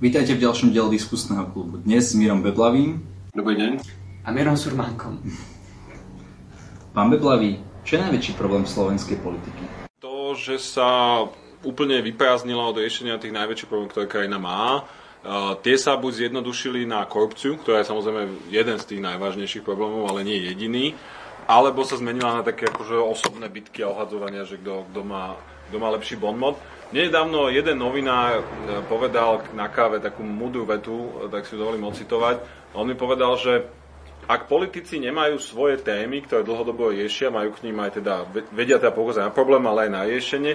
Vítajte v ďalšom diele diskusného klubu. Dnes s Mírom Beblavým. Dobrý deň. A Mírom Surmánkom. Pán Beblavý, čo je najväčší problém slovenskej politiky? To, že sa úplne vyprázdnila od riešenia tých najväčších problémov, ktoré krajina má. Uh, tie sa buď zjednodušili na korupciu, ktorá je samozrejme jeden z tých najvážnejších problémov, ale nie jediný, alebo sa zmenila na také akože osobné bitky a ohadzovania, že kto, má, má lepší bonmot. Nedávno jeden novinár e, povedal na káve takú mudrú vetu, e, tak si dovolím ocitovať. On mi povedal, že ak politici nemajú svoje témy, ktoré dlhodobo riešia, majú k ním aj teda, vedia teda poukázať na problém, ale aj na riešenie,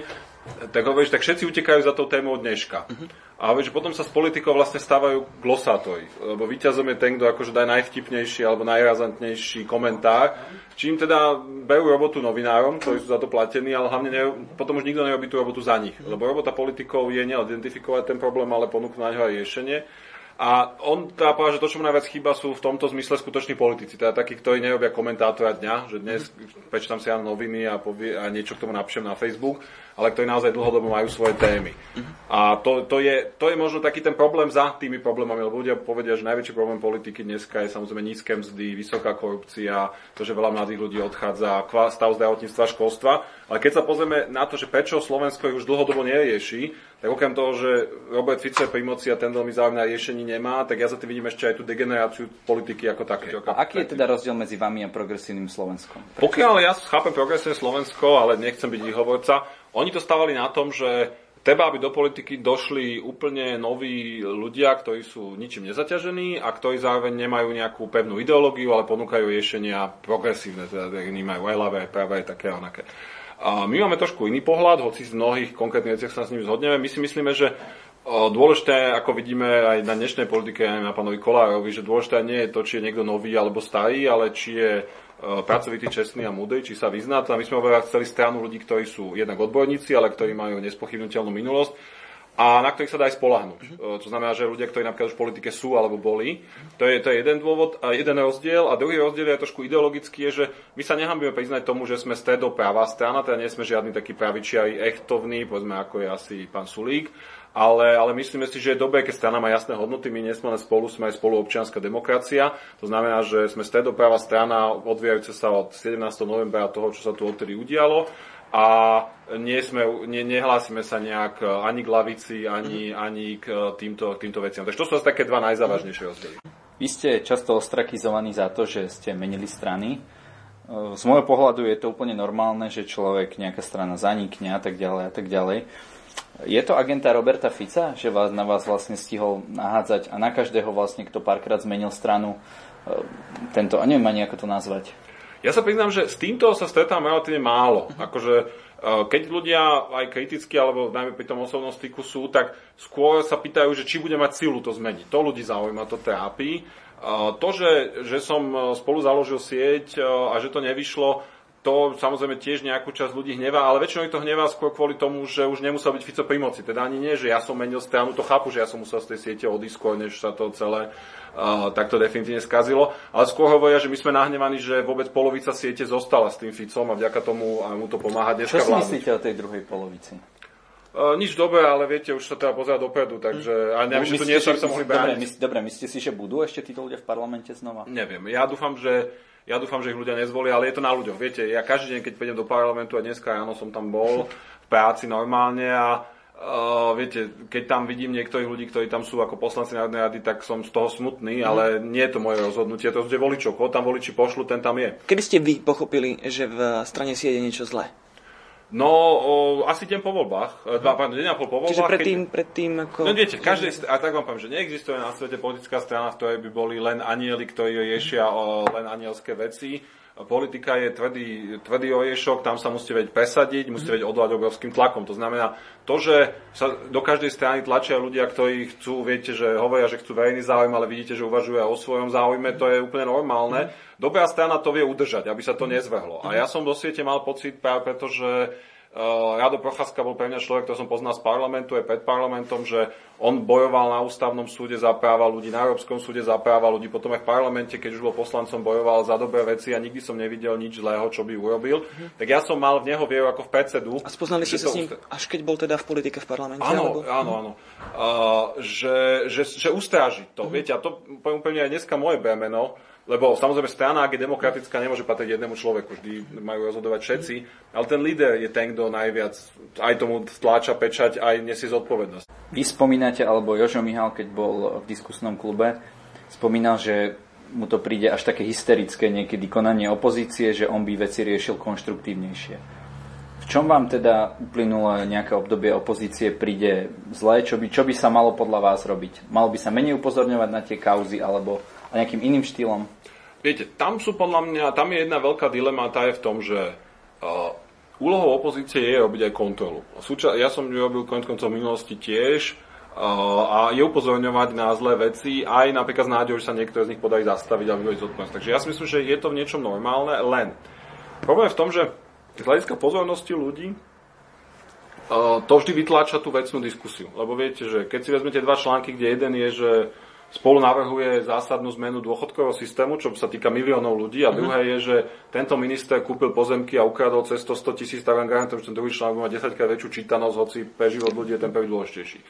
tak hovoríš, tak všetci utekajú za tou témou dneška. Uh-huh. A hovoríš, že potom sa z politikov vlastne stávajú glosátori, lebo víťazom je ten, kto akože dá najvtipnejší alebo najrazantnejší komentár, Čím teda berú robotu novinárom, ktorí sú za to platení, ale hlavne ne, potom už nikto nerobí tú robotu za nich. Lebo robota politikov je neidentifikovať ten problém, ale ponúknuť na ňo aj riešenie. A on teda povedal, že to, čo mu najviac chýba, sú v tomto zmysle skutoční politici. Teda takí, ktorí nerobia komentátora dňa, že dnes prečítam si ja noviny a, povie, a niečo k tomu napíšem na Facebook, ale ktorí naozaj dlhodobo majú svoje témy. A to, to, je, to je možno taký ten problém za tými problémami, lebo ľudia povedia, že najväčší problém politiky dneska je samozrejme nízke mzdy, vysoká korupcia, to, že veľa mladých ľudí odchádza, stav zdravotníctva, školstva. Ale keď sa pozrieme na to, že prečo Slovensko ich už dlhodobo nerieši, tak okrem toho, že Robert Fico je pri moci a ten veľmi záujem na riešení nemá, tak ja za tým vidím ešte aj tú degeneráciu politiky ako také. A aký je teda rozdiel medzi vami a progresívnym Slovenskom? Pokiaľ ja chápem progresívne Slovensko, ale nechcem byť ich hovorca, oni to stavali na tom, že treba, aby do politiky došli úplne noví ľudia, ktorí sú ničím nezaťažení a ktorí zároveň nemajú nejakú pevnú ideológiu, ale ponúkajú riešenia progresívne, teda majú aj ľavé, aj pravé, aj také onaké. A my máme trošku iný pohľad, hoci v mnohých konkrétnych veciach sa s ním zhodneme. My si myslíme, že dôležité, ako vidíme aj na dnešnej politike, aj na pánovi Kolárovi, že dôležité nie je to, či je niekto nový alebo starý, ale či je pracovitý, čestný a múdry, či sa vyzná. A my sme oveľa chceli stranu ľudí, ktorí sú jednak odborníci, ale ktorí majú nespochybnutelnú minulosť a na ktorých sa dá aj spolahnuť. Uh-huh. To znamená, že ľudia, ktorí napríklad už v politike sú alebo boli, to je, to je jeden dôvod, a jeden rozdiel. A druhý rozdiel je trošku ideologický, je, že my sa nehambíme priznať tomu, že sme stredopravá strana, teda nie sme žiadny taký pravičiari echtovný, povedzme ako je asi pán Sulík, ale, ale myslíme si, že je dobré, keď strana má jasné hodnoty, my nie sme len spolu, sme aj spolu občianská demokracia. To znamená, že sme stredopravá strana, odvíjajúce sa od 17. novembra toho, čo sa tu odtedy udialo a nie sme, ne, nehlásime sa nejak e, ani k lavici, ani, ani k týmto, týmto veciam. Takže to sú asi také dva najzávažnejšie rozdiely. Vy ste často ostrakizovaní za to, že ste menili strany. E, z môjho pohľadu je to úplne normálne, že človek, nejaká strana zanikne a tak ďalej a tak ďalej. Je to agenta Roberta Fica, že vás, na vás vlastne stihol nahádzať a na každého vlastne, kto párkrát zmenil stranu, e, tento, a neviem ani ako to nazvať, ja sa priznám, že s týmto sa stretám relatívne málo. Akože e, keď ľudia aj kriticky, alebo najmä pri tom osobnom styku sú, tak skôr sa pýtajú, že či bude mať silu to zmeniť. To ľudí zaujíma, to trápi. E, to, že, že som spolu založil sieť a že to nevyšlo, to samozrejme tiež nejakú časť ľudí hnevá, ale väčšinou ich to hnevá skôr kvôli tomu, že už nemusel byť Fico pri moci. Teda ani nie, že ja som menil stranu, to chápu, že ja som musel z tej siete odísť skôr, než sa to celé uh, takto definitívne skazilo. Ale skôr hovoria, že my sme nahnevaní, že vôbec polovica siete zostala s tým Ficom a vďaka tomu a mu to pomáha dneska Čo si myslíte o tej druhej polovici? Uh, nič dobré, ale viete, už sa teda pozerať dopredu, takže... A neviem, že tu nie sú, sa mohli brániť. Dobre, myslíte si, že budú ešte títo ľudia v parlamente znova? Neviem, ja dúfam, že ja dúfam, že ich ľudia nezvolia, ale je to na ľuďoch. Viete, ja každý deň, keď pôjdem do parlamentu a dneska ráno som tam bol v práci normálne a Uh, viete, keď tam vidím niektorých ľudí, ktorí tam sú ako poslanci Národnej rady, tak som z toho smutný, mm. ale nie je to moje rozhodnutie, to je voličov. Koho tam voliči pošlu, ten tam je. Kedy ste vy pochopili, že v strane si je niečo zlé? No, o, asi deň po voľbách, e, dva, pán, deň a pol po voľbách. Čiže predtým, keď... predtým ako... No viete, každej, a tak vám poviem, že neexistuje na svete politická strana, v ktorej by boli len anieli, ktorí riešia o, len anielské veci. Politika je tvrdý, tvrdý oješok, tam sa musíte vedieť presadiť, musíte vedieť odvolať obrovským tlakom. To znamená, to, že sa do každej strany tlačia ľudia, ktorí chcú, viete, že hovoria, že chcú verejný záujem, ale vidíte, že uvažujú aj o svojom záujme, to je úplne normálne. Dobrá strana to vie udržať, aby sa to nezvrhlo. A ja som do siete mal pocit práve preto, že Rado Procházka bol pre mňa človek, ktorý som poznal z parlamentu aj pred parlamentom, že on bojoval na ústavnom súde za práva ľudí, na Európskom súde za práva ľudí, potom aj v parlamente, keď už bol poslancom, bojoval za dobré veci a nikdy som nevidel nič zlého, čo by urobil. Mm-hmm. Tak ja som mal v neho vieru ako v predsedu. A spoznali ste sa s ním, až keď bol teda v politike v parlamente? Áno, alebo? áno, áno. Uh, že, že, že ustráži to. Mm-hmm. Viete, a to poviem úplne aj dneska moje bremeno, lebo samozrejme strana, ak je demokratická, nemôže patriť jednému človeku, vždy majú rozhodovať všetci, ale ten líder je ten, kto najviac aj tomu stláča pečať, aj nesie zodpovednosť. Vy spomínate, alebo Jožo Mihal, keď bol v diskusnom klube, spomínal, že mu to príde až také hysterické niekedy konanie opozície, že on by veci riešil konštruktívnejšie. V čom vám teda uplynulé nejaké obdobie opozície príde zlé? Čo by, čo by sa malo podľa vás robiť? Malo by sa menej upozorňovať na tie kauzy alebo nejakým iným štýlom? Viete, tam sú podľa mňa, tam je jedna veľká dilema, tá je v tom, že uh, úlohou opozície je robiť aj kontrolu. Súča- ja som ju robil konec koncov minulosti tiež uh, a je upozorňovať na zlé veci, aj napríklad z nádej, že sa niektoré z nich podarí zastaviť a vyvodiť zodpovednosť. Takže ja si myslím, že je to v niečom normálne, len problém je v tom, že z hľadiska pozornosti ľudí uh, to vždy vytláča tú vecnú diskusiu. Lebo viete, že keď si vezmete dva články, kde jeden je, že spolu navrhuje zásadnú zmenu dôchodkového systému, čo sa týka miliónov ľudí. A mhm. druhé je, že tento minister kúpil pozemky a ukradol cez 100 tisíc, tak vám garantujem, že ten druhý článok má 10 krát väčšiu čítanosť, hoci pre život ľudí je ten prvý dôležitejší.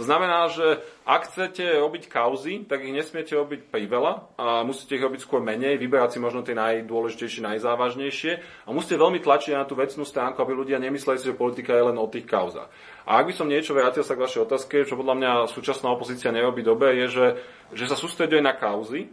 To znamená, že ak chcete robiť kauzy, tak ich nesmiete robiť priveľa a musíte ich robiť skôr menej, vyberať si možno tie najdôležitejšie, najzávažnejšie a musíte veľmi tlačiť na tú vecnú stránku, aby ľudia nemysleli si, že politika je len o tých kauzách. A ak by som niečo vrátil sa k vašej otázke, čo podľa mňa súčasná opozícia nerobí dobre, je, že, že sa sústreduje na kauzy,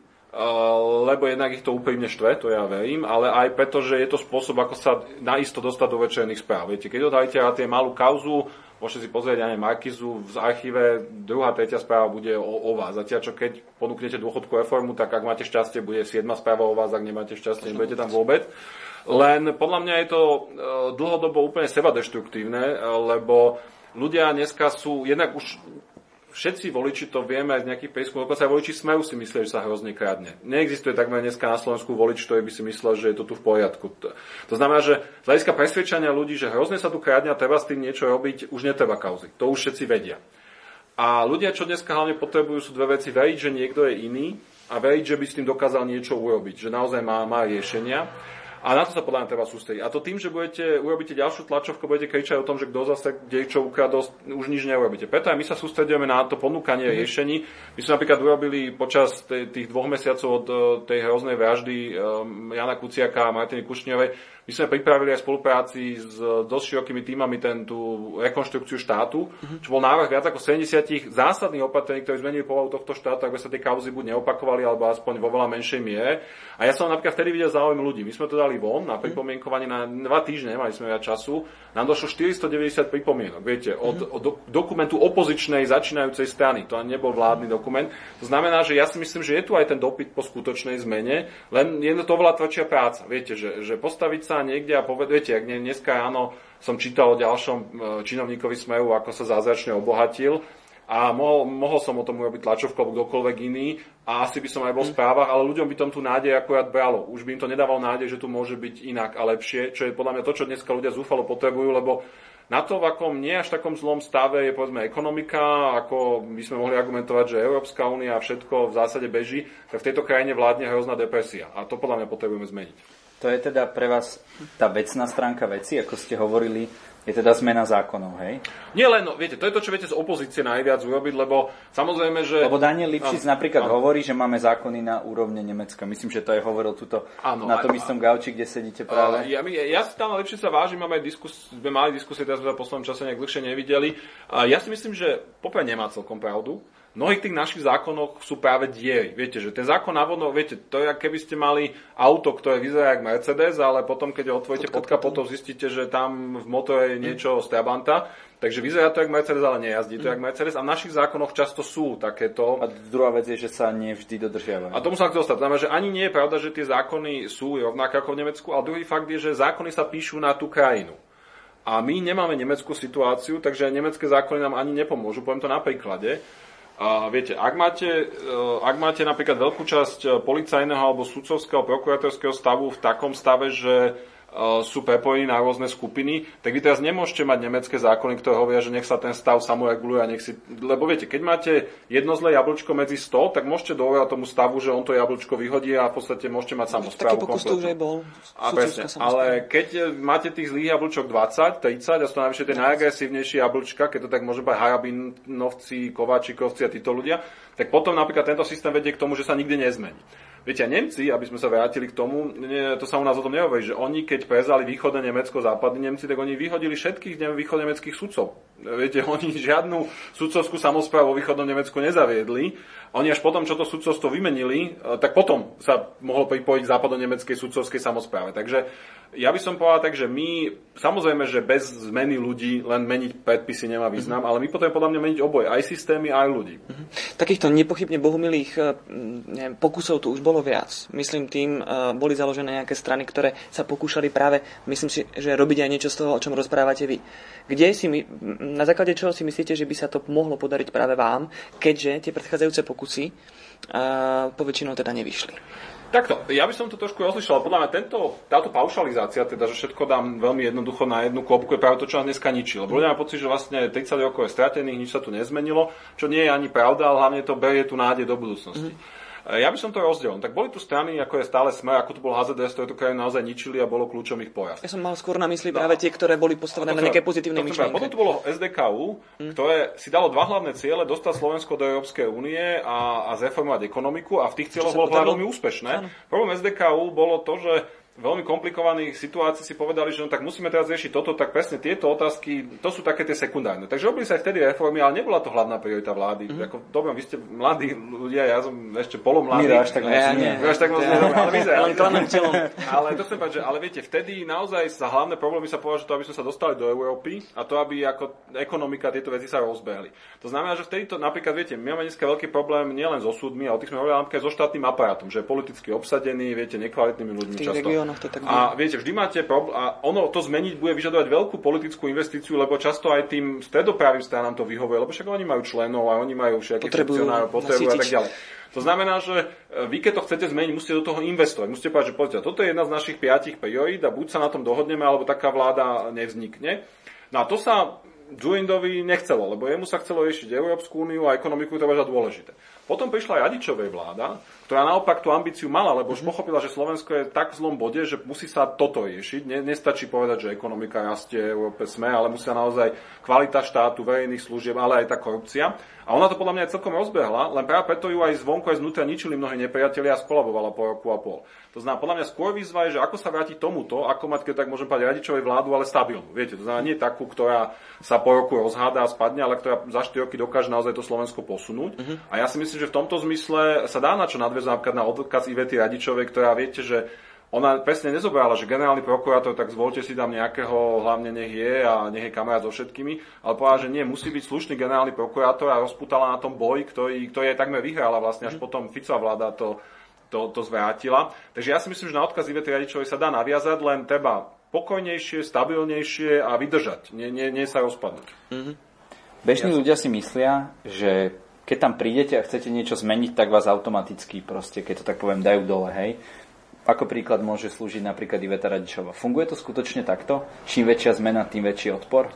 lebo jednak ich to úprimne štve, to ja verím, ale aj preto, že je to spôsob, ako sa naisto dostať do večerných správ. Viete, keď odhalíte tie malú kauzu, Môžete si pozrieť aj Markizu v archíve, druhá, tretia správa bude o, o vás. Zatiaľ, čo keď ponúknete dôchodku reformu, tak ak máte šťastie, bude 7 správa o vás, ak nemáte šťastie, nebudete tam vôbec. Len podľa mňa je to e, dlhodobo úplne sebadeštruktívne, lebo ľudia dneska sú, jednak už všetci voliči to vieme aj z nejakých prieskumov, dokonca aj voliči Smeru si myslia, že sa hrozne kradne. Neexistuje takmer dneska na Slovensku volič, ktorý by si myslel, že je to tu v poriadku. To znamená, že z hľadiska presvedčania ľudí, že hrozne sa tu kradne a treba s tým niečo robiť, už netreba kauzy. To už všetci vedia. A ľudia, čo dneska hlavne potrebujú, sú dve veci. Veriť, že niekto je iný a veriť, že by s tým dokázal niečo urobiť, že naozaj má, má riešenia. A na to sa podľa mňa treba sústrediť. A to tým, že budete, urobíte ďalšiu tlačovku, budete kričať o tom, že kto zase kde čo ukradol, už nič neurobíte. Preto aj my sa sústredujeme na to ponúkanie mm. riešení. My sme napríklad urobili počas tých dvoch mesiacov od eh, tej hroznej vraždy um, Jana Kuciaka a Martiny Kušňovej my sme pripravili aj spolupráci s dosť širokými týmami ten, tú rekonštrukciu štátu, uh-huh. čo bol návrh viac ako 70 zásadných opatrení, ktoré zmenili povahu tohto štátu, aby sa tie kauzy buď neopakovali, alebo aspoň vo veľa menšej miere. A ja som napríklad vtedy videl záujem ľudí. My sme to dali von na mhm. pripomienkovanie na dva týždne, mali sme viac času. Nám došlo 490 pripomienok, viete, od, uh-huh. od dokumentu opozičnej začínajúcej strany. To nebol vládny dokument. To znamená, že ja si myslím, že je tu aj ten dopyt po skutočnej zmene, len je to oveľa tvrdšia práca. Viete, že, že postaviť sa niekde a viete, ak dneska ráno som čítal o ďalšom e, činovníkovi Smeru, ako sa zázračne obohatil, a mohol, mohol som o tom urobiť tlačovku alebo kdokoľvek iný a asi by som aj bol v správach, ale ľuďom by tom tu nádej akurát bralo. Už by im to nedávalo nádej, že tu môže byť inak a lepšie, čo je podľa mňa to, čo dneska ľudia zúfalo potrebujú, lebo na to, v akom nie až takom zlom stave je povedzme ekonomika, ako by sme mohli argumentovať, že Európska únia a všetko v zásade beží, tak v tejto krajine vládne hrozná depresia. A to podľa mňa potrebujeme zmeniť. To je teda pre vás tá vecná stránka veci, ako ste hovorili, je teda zmena zákonov, hej? Nie len, no, viete, to je to, čo viete z opozície najviac urobiť, lebo samozrejme, že... Lebo Daniel Lipšic ano, napríklad ano. hovorí, že máme zákony na úrovne Nemecka. Myslím, že to aj hovoril tuto ano, na tom a, istom gauči, kde sedíte práve. Ja, ja, ja si tam Lipšica vážim, máme diskus, sme mali diskusie, teraz sme sa v poslednom čase nejak dlhšie nevideli. A ja si myslím, že poprvé nemá celkom pravdu mnohých tých našich zákonoch sú práve diery. Viete, že ten zákon na vodno, viete, to je, keby ste mali auto, ktoré vyzerá ako Mercedes, ale potom, keď ho otvoríte pod kapotou, zistíte, že tam v motore je niečo z Trabanta. Takže vyzerá to ako Mercedes, ale nejazdí to ako Mercedes. A v našich zákonoch často sú takéto. A druhá vec je, že sa nevždy dodržiavajú. A tomu sa chcel dostať. Znamená, že ani nie je pravda, že tie zákony sú rovnaké ako v Nemecku, ale druhý fakt je, že zákony sa píšu na tú krajinu. A my nemáme nemeckú situáciu, takže nemecké zákony nám ani nepomôžu. Poviem to na príklade. A viete, ak máte, e, ak máte napríklad veľkú časť e, policajného alebo sudcovského prokurátorského stavu v takom stave, že sú prepojení na rôzne skupiny, tak vy teraz nemôžete mať nemecké zákony, ktoré hovoria, že nech sa ten stav samoreguluje a nech si... Lebo viete, keď máte jedno zlé jablčko medzi 100, tak môžete dovolať tomu stavu, že on to jablčko vyhodí a v podstate môžete mať samosprávu. Taký pokus to už aj bol. A presne, ale keď máte tých zlých jablčok 20, 30 a sú to najvyššie tie najagresívnejšie jablčka, keď to tak môže byť Harabinovci, Kováčikovci a títo ľudia, tak potom napríklad tento systém vedie k tomu, že sa nikdy nezmení. Viete, Nemci, aby sme sa vrátili k tomu, nie, to sa u nás o tom nehovorí, že oni, keď prezali východné Nemecko, západní Nemci, tak oni vyhodili všetkých nemeckých sudcov. Viete, oni žiadnu sudcovskú samozprávu vo východnom Nemecku nezaviedli. Oni až potom, čo to sudcovstvo vymenili, eh, tak potom sa mohlo pripojiť k západno-nemeckej sudcovskej samozpráve. Takže ja by som povedal tak, že my, samozrejme, že bez zmeny ľudí len meniť predpisy nemá význam, mm-hmm. ale my potrebujeme podľa mňa meniť oboje, aj systémy, aj ľudí. Mm-hmm. Takýchto nepochybne bohumilých eh, neviem, pokusov tu už bolo viac. Myslím tým, eh, boli založené nejaké strany, ktoré sa pokúšali práve, myslím si, že robiť aj niečo z toho, o čom rozprávate vy. Kde si my, na základe čoho si myslíte, že by sa to mohlo podariť práve vám, keďže tie predchádzajúce pokusy uh, poväčšinou teda nevyšli? Takto, ja by som to trošku rozlišal. Podľa mňa tento, táto paušalizácia, teda, že všetko dám veľmi jednoducho na jednu kopku, je práve to, čo nás dneska ničí. Lebo ľudia pocit, že vlastne 30 rokov je stratených, nič sa tu nezmenilo, čo nie je ani pravda, ale hlavne to berie tu nádej do budúcnosti. Mm-hmm. Ja by som to rozdelil. Tak boli tu strany, ako je stále Smer, ako tu bol HZDS, ktoré tú krajinu naozaj ničili a bolo kľúčom ich porast. Ja som mal skôr na mysli práve tie, ktoré boli postavené na nejaké pozitívne myšlienky. Potom tu bolo SDKU, mm. ktoré si dalo dva hlavné ciele, dostať Slovensko do Európskej únie a, a zreformovať ekonomiku a v tých cieľoch bolo veľmi úspešné. Problém SDKU bolo to, že veľmi komplikovaných situácií si povedali, že no tak musíme teraz riešiť toto, tak presne tieto otázky, to sú také tie sekundárne. Takže robili sa aj vtedy reformy, ale nebola to hlavná priorita vlády. Mm-hmm. Ako, dobre, vy ste mladí ľudia, ja som ešte polomladý. Mira, až tak moc ja, nie. Až tak moc nie, ale vyzerá. ale, ale to chcem povedať, že ale viete, vtedy naozaj za hlavné problémy sa považuje to, aby sme sa dostali do Európy a to, aby ako ekonomika tieto veci sa rozbehli. To znamená, že vtedy to napríklad, viete, my máme dneska veľký problém nielen so súdmi, ale o tých sme hovorili napríklad so štátnym aparátom, že je politicky obsadený, viete, nekvalitnými ľuďmi často. To tak a viete, vždy máte problém a ono to zmeniť bude vyžadovať veľkú politickú investíciu, lebo často aj tým stredopravým stranám to vyhovuje, lebo však oni majú členov a oni majú všetkých funkcionárov, potrebujú a tak ďalej. To znamená, že e, vy keď to chcete zmeniť, musíte do toho investovať. Musíte povedať, že poďte, toto je jedna z našich piatich priorít a buď sa na tom dohodneme, alebo taká vláda nevznikne. No a to sa Zulindovi nechcelo, lebo jemu sa chcelo riešiť Európsku úniu a ekonomiku to je dôležité. Potom prišla aj Radičovej vláda, ktorá naopak tú ambíciu mala, lebo už mhm. pochopila, že Slovensko je tak v zlom bode, že musí sa toto riešiť. Ne, nestačí povedať, že ekonomika rastie, Európe sme, ale musia naozaj kvalita štátu, verejných služieb, ale aj tá korupcia. A ona to podľa mňa aj celkom rozbehla, len práve preto ju aj zvonku, aj znútra ničili mnohí nepriatelia a skolabovala po roku a pol. To znamená, podľa mňa skôr výzva je, že ako sa vrátiť tomuto, ako mať, keď tak môžem povedať, radičovej vládu, ale stabilnú. Viete, to znamená nie takú, ktorá sa po roku rozháda a spadne, ale ktorá za 4 roky dokáže naozaj to Slovensko posunúť. Uh-huh. A ja si myslím, že v tomto zmysle sa dá na čo nadviazať napríklad na odkaz Ivety Radičovej, ktorá viete, že ona presne nezobrala, že generálny prokurátor, tak zvolte si tam nejakého, hlavne nech je a nech je kamarát so všetkými, ale povedala, že nie, musí byť slušný generálny prokurátor a rozputala na tom boj, ktorý, ktorý aj takmer vyhrala vlastne, až mhm. potom Ficová vláda to, to, to zvrátila. Takže ja si myslím, že na odkaz Ivety Radičovej sa dá naviazať, len treba pokojnejšie, stabilnejšie a vydržať, nie, nie, nie sa rozpadnúť. Mm-hmm. Bežní ľudia si myslia, že keď tam prídete a chcete niečo zmeniť, tak vás automaticky proste, keď to tak poviem, dajú dole, hej. Ako príklad môže slúžiť napríklad Iveta Radičová. Funguje to skutočne takto? Čím väčšia zmena, tým väčší odpor?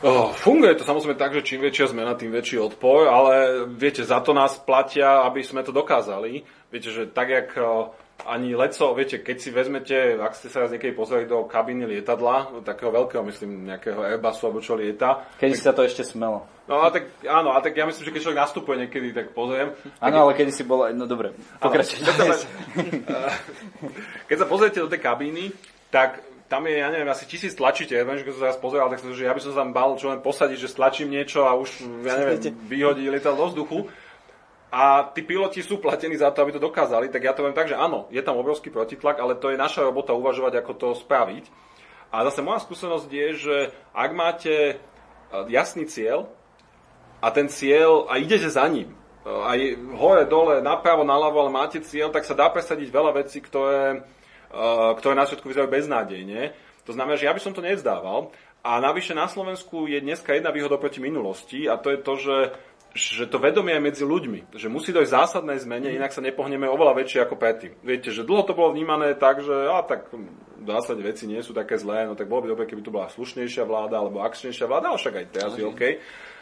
Oh, funguje to samozrejme tak, že čím väčšia zmena, tým väčší odpor, ale viete, za to nás platia, aby sme to dokázali. Viete, že tak, jak ani leco, viete, keď si vezmete, ak ste sa raz niekedy pozreli do kabiny lietadla, takého veľkého, myslím, nejakého Airbusu alebo čo lieta. Keď tak... sa to ešte smelo. No a tak, áno, a tak ja myslím, že keď človek nastupuje niekedy, tak pozriem. Áno, ale kedy si bolo, no dobre, pokračuj. Keď, keď sa pozriete do tej kabíny, tak tam je, ja neviem, asi tisíc tlačiteľ. Ja viem, že keď som sa raz pozeral, tak som, že ja by som sa tam bal čo len posadiť, že stlačím niečo a už, ja neviem, vyhodí lietadlo do vzduchu a tí piloti sú platení za to, aby to dokázali, tak ja to viem tak, že áno, je tam obrovský protitlak, ale to je naša robota uvažovať, ako to spraviť. A zase moja skúsenosť je, že ak máte e, jasný cieľ a ten cieľ, a idete za ním, e, aj hore, dole, napravo, naľavo, ale máte cieľ, tak sa dá presadiť veľa vecí, ktoré, ktoré na všetku vyzerajú beznádejne. To znamená, že ja by som to nevzdával. A navyše na Slovensku je dneska jedna výhoda proti minulosti a to je to, že že to vedomie je medzi ľuďmi, že musí dojsť zásadnej zmene, inak sa nepohneme oveľa väčšie ako predtým. Viete, že dlho to bolo vnímané tak, že a tak v zásade veci nie sú také zlé, no tak bolo by dobre, keby to bola slušnejšia vláda alebo akčnejšia vláda, ale však aj teraz je OK.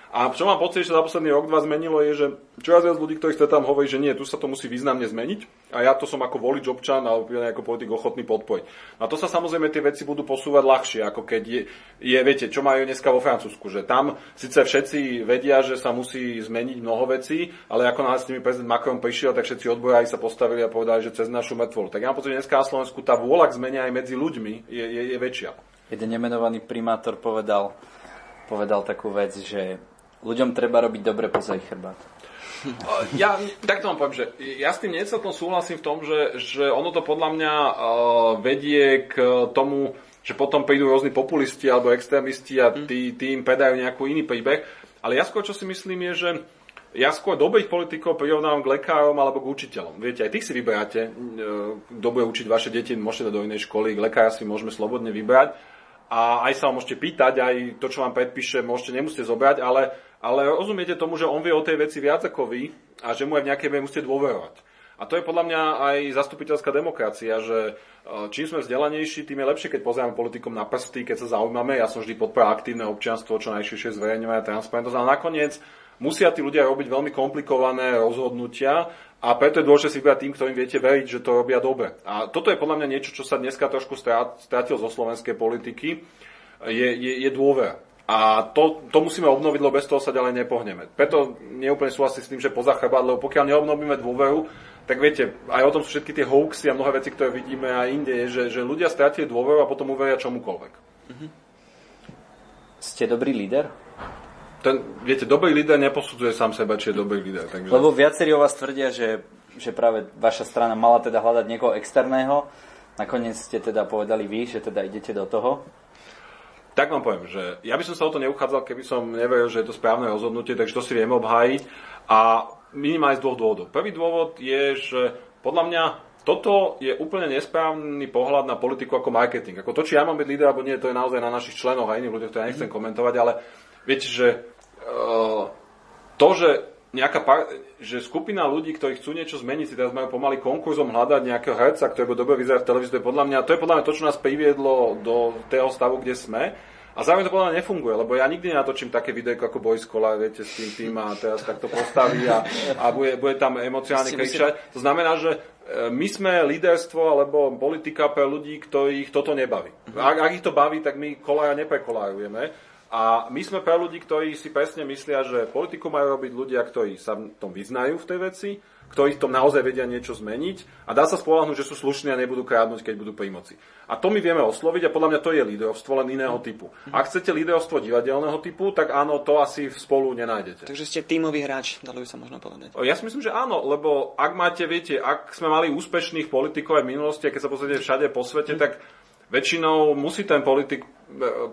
A čo mám pocit, že za posledný rok, dva zmenilo, je, že čoraz viac ľudí, ktorí tam hovorí, že nie, tu sa to musí významne zmeniť a ja to som ako volič občan alebo ako politik ochotný podporiť. A to sa samozrejme tie veci budú posúvať ľahšie, ako keď je, je, viete, čo majú dneska vo Francúzsku, že tam síce všetci vedia, že sa musí zmeniť mnoho vecí, ale ako náhle s nimi prezident Macron prišiel, tak všetci odborári sa postavili a povedali, že cez našu mŕtvolu. Tak ja mám pocit, že dneska na Slovensku tá vôľa k zmene aj medzi ľuďmi je, je, je väčšia. Jeden nemenovaný primátor povedal, povedal takú vec, že ľuďom treba robiť dobre poza ich chrbát. Ja takto vám poviem, že ja s tým necelkom súhlasím v tom, že, že ono to podľa mňa uh, vedie k tomu, že potom prídu rôzni populisti alebo extrémisti a tí, tí im predajú nejakú iný príbeh. Ale ja skôr, čo si myslím, je, že ja skôr dobrých politikov prirovnávam k lekárom alebo k učiteľom. Viete, aj tých si vyberáte, kto bude učiť vaše deti, môžete do inej školy, k lekára si môžeme slobodne vybrať a aj sa ho môžete pýtať, aj to, čo vám predpíše, môžete, nemusíte zobrať, ale ale rozumiete tomu, že on vie o tej veci viac ako vy a že mu aj v nejakej miere musíte dôverovať. A to je podľa mňa aj zastupiteľská demokracia, že e, čím sme vzdelanejší, tým je lepšie, keď pozeráme politikom na prsty, keď sa zaujímame. Ja som vždy podpora aktívne občianstvo, čo najširšie zverejňovanie a transparentnosť. Ale nakoniec musia tí ľudia robiť veľmi komplikované rozhodnutia a preto je dôležité si vybrať tým, ktorým viete veriť, že to robia dobre. A toto je podľa mňa niečo, čo sa dneska trošku strátil zo slovenskej politiky, je, je, je dôvera. A to, to musíme obnoviť, lebo bez toho sa ďalej nepohneme. Preto neúplne súhlasím s tým, že poza chrbát, lebo pokiaľ neobnovíme dôveru, tak viete, aj o tom sú všetky tie hoaxy a mnohé veci, ktoré vidíme aj inde, je, že, že ľudia stratili dôveru a potom uveria čomukoľvek. Mm-hmm. Ste dobrý líder? Ten, viete, dobrý líder neposudzuje sám seba, či je dobrý líder. Takže... Lebo viacerí o vás tvrdia, že, že práve vaša strana mala teda hľadať niekoho externého. Nakoniec ste teda povedali vy, že teda idete do toho. Tak vám poviem, že ja by som sa o to neuchádzal, keby som neveril, že je to správne rozhodnutie, takže to si viem obhájiť. A minimálne z dvoch dôvodov. Prvý dôvod je, že podľa mňa toto je úplne nesprávny pohľad na politiku ako marketing. Ako to, či ja mám byť líder alebo nie, to je naozaj na našich členoch a iných ľuďoch, to ja nechcem komentovať, ale viete, že uh, to, že nejaká par- že skupina ľudí, ktorí chcú niečo zmeniť, si teraz majú pomaly konkurzom hľadať nejakého herca, ktorý bude dobre vyzerať v televízii, to je podľa mňa, to je podľa mňa to, čo nás priviedlo do toho stavu, kde sme. A zároveň to podľa mňa nefunguje, lebo ja nikdy nenatočím také videjko ako Boys Cola, viete, s tým tým a teraz takto postaví a, a bude, bude tam emocionálne kričať. To znamená, že e, my sme líderstvo alebo politika pre ľudí, ktorých toto nebaví. Ak, ak ich to baví, tak my kolája neprekolárujeme. A my sme pre ľudí, ktorí si presne myslia, že politiku majú robiť ľudia, ktorí sa v tom vyznajú v tej veci, ktorí v tom naozaj vedia niečo zmeniť a dá sa spolahnúť, že sú slušní a nebudú krádnuť, keď budú pri moci. A to my vieme osloviť a podľa mňa to je líderovstvo len iného typu. Ak chcete líderovstvo divadelného typu, tak áno, to asi spolu nenájdete. Takže ste tímový hráč, dalo by sa možno povedať. Ja si myslím, že áno, lebo ak máte, viete, ak sme mali úspešných politikov aj v minulosti, keď sa pozriete všade po svete, hm. tak väčšinou musí ten politik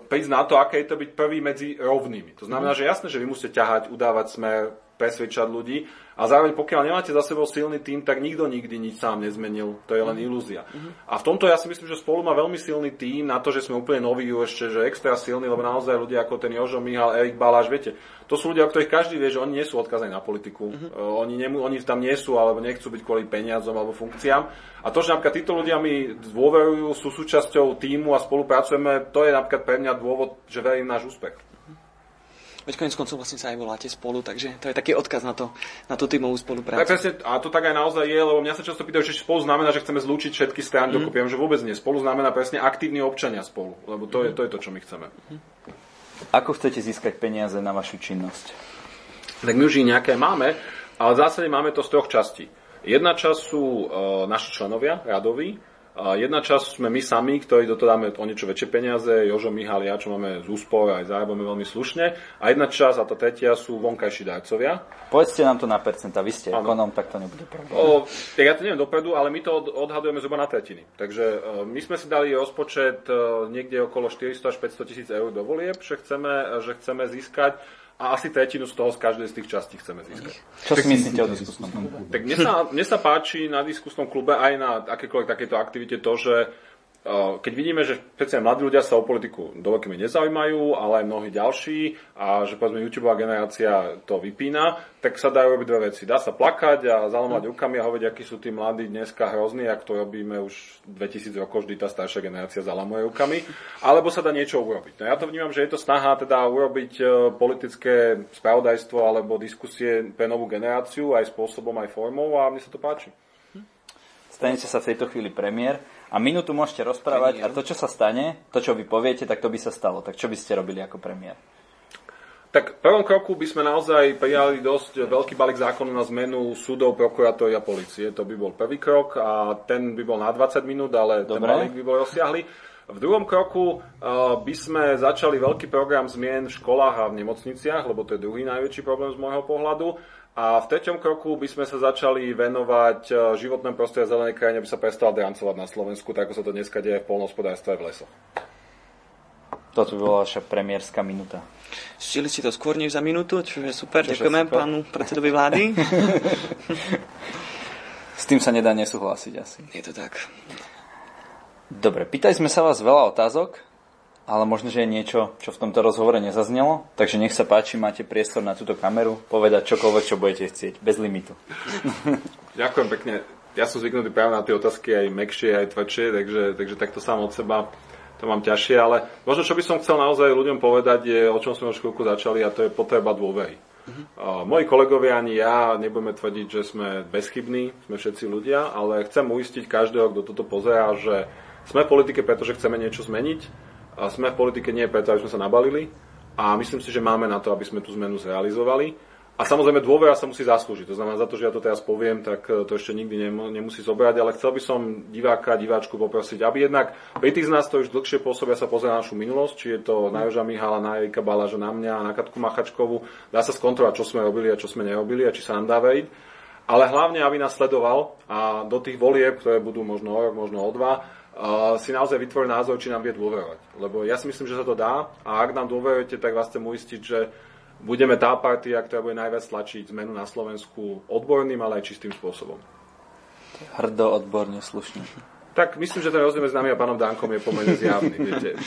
prísť na to, aké je to byť prvý medzi rovnými. To znamená, hm. že jasné, že vy musíte ťahať, udávať smer, presvedčať ľudí. A zároveň, pokiaľ nemáte za sebou silný tým, tak nikto nikdy nič sám nezmenil. To je len mhm. ilúzia. Mm-hmm. A v tomto ja si myslím, že spolu má veľmi silný tým na to, že sme úplne noví, ešte, že extra silný, lebo naozaj ľudia ako ten Jožo Mihal, Erik Baláš, viete, to sú ľudia, o ktorých každý vie, že oni nie sú odkazaní na politiku. Mm-hmm. Uh, oni, nemu, oni tam nie sú, alebo nechcú byť kvôli peniazom alebo funkciám. A to, že napríklad títo ľudia mi dôverujú, sú súčasťou týmu a spolupracujeme, to je napríklad pre mňa dôvod, že verím náš úspech. Veď konec koncov vlastne sa aj voláte spolu, takže to je taký odkaz na, to, na tú tímovú spoluprácu. Tak presne, a to tak aj naozaj je, lebo mňa sa často pýtajú, že spolu znamená, že chceme zlúčiť všetky strany mm. dokopy. že vôbec nie. Spolu znamená presne aktívni občania spolu, lebo to, mm. je, to je to, čo my chceme. Mm. Ako chcete získať peniaze na vašu činnosť? Tak my už ich nejaké máme, ale v zásade máme to z troch častí. Jedna časť sú e, naši členovia, radoví, Jedna časť sme my sami, ktorí do toho dáme o niečo väčšie peniaze, Jožo, Michal, ja, čo máme z úspor, aj zarábame veľmi slušne. A jedna časť, a tá tretia, sú vonkajší darcovia. Povedzte nám to na percenta, vy ste ekonom, tak to nebude problém. O, ja to neviem dopredu, ale my to odhadujeme zhruba na tretiny. Takže e, my sme si dali rozpočet e, niekde okolo 400 až 500 tisíc eur do volieb, že chceme, že chceme získať a asi tretinu z toho z každej z tých častí chceme získať. Čo si myslíte o diskusnom klube? Tak mne sa, mne sa páči na diskusnom klube aj na akékoľvek takéto aktivite to, že keď vidíme, že špeciálne mladí ľudia sa o politiku do veľkými nezaujímajú, ale aj mnohí ďalší a že povedzme YouTubeová generácia to vypína, tak sa dajú robiť dve veci. Dá sa plakať a zalamať rukami a hovoriť, akí sú tí mladí dneska hrozní, ak to robíme už 2000 rokov, vždy tá staršia generácia zalamuje rukami, alebo sa dá niečo urobiť. No ja to vnímam, že je to snaha teda urobiť e, politické spravodajstvo alebo diskusie pre novú generáciu aj spôsobom, aj formou a mne sa to páči. Stanete sa v tejto chvíli premiér a minútu môžete rozprávať premiér. a to, čo sa stane, to, čo vy poviete, tak to by sa stalo. Tak čo by ste robili ako premiér? Tak v prvom kroku by sme naozaj prijali dosť veľký balík zákonu na zmenu súdov, prokurátory a policie. To by bol prvý krok a ten by bol na 20 minút, ale Dobre. ten balík by bol rozsiahly. V druhom kroku uh, by sme začali veľký program zmien v školách a v nemocniciach, lebo to je druhý najväčší problém z môjho pohľadu. A v treťom kroku by sme sa začali venovať e, životnému prostrediu a zelenej krajine, aby sa prestal drancovať na Slovensku, tak ako sa to dneska deje v polnohospodárstve a v lesoch. Toto by bola vaša premiérska minúta. Stili si to skôr než za minútu, čo je super. Čo Ďakujeme super. pánu predsedovi vlády. S tým sa nedá nesúhlasiť asi. Je to tak. Dobre, pýtali sme sa vás veľa otázok ale možno, že je niečo, čo v tomto rozhovore nezaznelo. Takže nech sa páči, máte priestor na túto kameru, povedať čokoľvek, čo budete chcieť, bez limitu. Ďakujem pekne. Ja som zvyknutý práve na tie otázky aj mekšie, aj tvrdšie, takže, takže takto sám od seba to mám ťažšie, ale možno, čo by som chcel naozaj ľuďom povedať, je, o čom sme už chvíľku začali, a to je potreba dôvery. Uh-huh. moji kolegovia ani ja nebudeme tvrdiť, že sme bezchybní, sme všetci ľudia, ale chcem uistiť každého, kto toto pozerá, že sme v politike, pretože chceme niečo zmeniť sme v politike nie preto, aby sme sa nabalili a myslím si, že máme na to, aby sme tú zmenu zrealizovali. A samozrejme dôvera sa musí zaslúžiť. To znamená, za to, že ja to teraz poviem, tak e, to ešte nikdy nemusí zobrať, ale chcel by som diváka, diváčku poprosiť, aby jednak pri tých z nás, to už dlhšie pôsobia, sa pozrieť na našu minulosť, či je to na Joža Mihala, na Erika Balaža, na mňa, na Katku Machačkovú, dá sa skontrolovať, čo sme robili a čo sme nerobili a či sa nám dá veriť. Ale hlavne, aby nás sledoval a do tých volieb, ktoré budú možno o rok, možno o dva, si naozaj vytvoril názor, či nám vie dôverovať. Lebo ja si myslím, že sa to dá a ak nám dôverujete, tak vás chcem uistiť, že budeme tá partia, ktorá bude najviac tlačiť zmenu na Slovensku odborným, ale aj čistým spôsobom. Hrdo, odborne, slušne. Tak myslím, že ten rozdiel medzi nami a pánom Dankom je pomerne zjavný. Viete.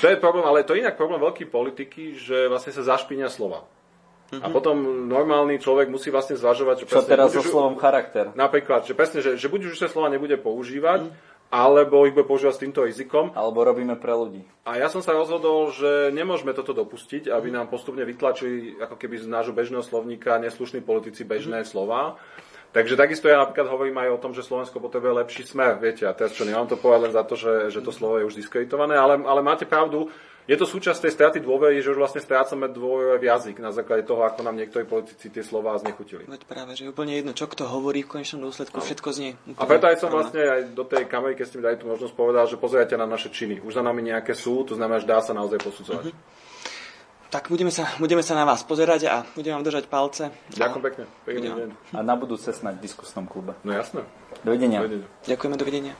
To je problém, ale to je inak problém veľký politiky, že vlastne sa zašpinia slova. A potom normálny človek musí vlastne zvažovať, že Čo teraz so slovom charakter? Napríklad, že presne, že, že buď už sa slova nebude používať, mm alebo ich bude používať s týmto rizikom. Alebo robíme pre ľudí. A ja som sa rozhodol, že nemôžeme toto dopustiť, aby nám postupne vytlačili ako keby z nášho bežného slovníka neslušní politici bežné mm. slova. Takže takisto ja napríklad hovorím aj o tom, že Slovensko potrebuje lepší smer, viete, a teraz čo, nemám to povedať len za to, že, že to slovo je už diskreditované, ale, ale máte pravdu, je to súčasť tej straty dôvery, že už vlastne strácame dôveru v jazyk na základe toho, ako nám niektorí politici tie slova znechutili. Veď práve, že úplne jedno, čo kto hovorí v konečnom dôsledku, no. všetko znie. A preto aj som vlastne aj do tej kamery, keď ste mi dali tú možnosť povedal, že pozerajte na naše činy. Už za nami nejaké sú, to znamená, že dá sa naozaj posudzovať. Uh-huh. Tak budeme sa, budeme sa na vás pozerať a budeme vám držať palce. Ďakujem a... pekne. Pekný deň. A na budúce snať v diskusnom klube. No jasné. Dovidenia. Dovidenia. Ďakujeme, dovidenia.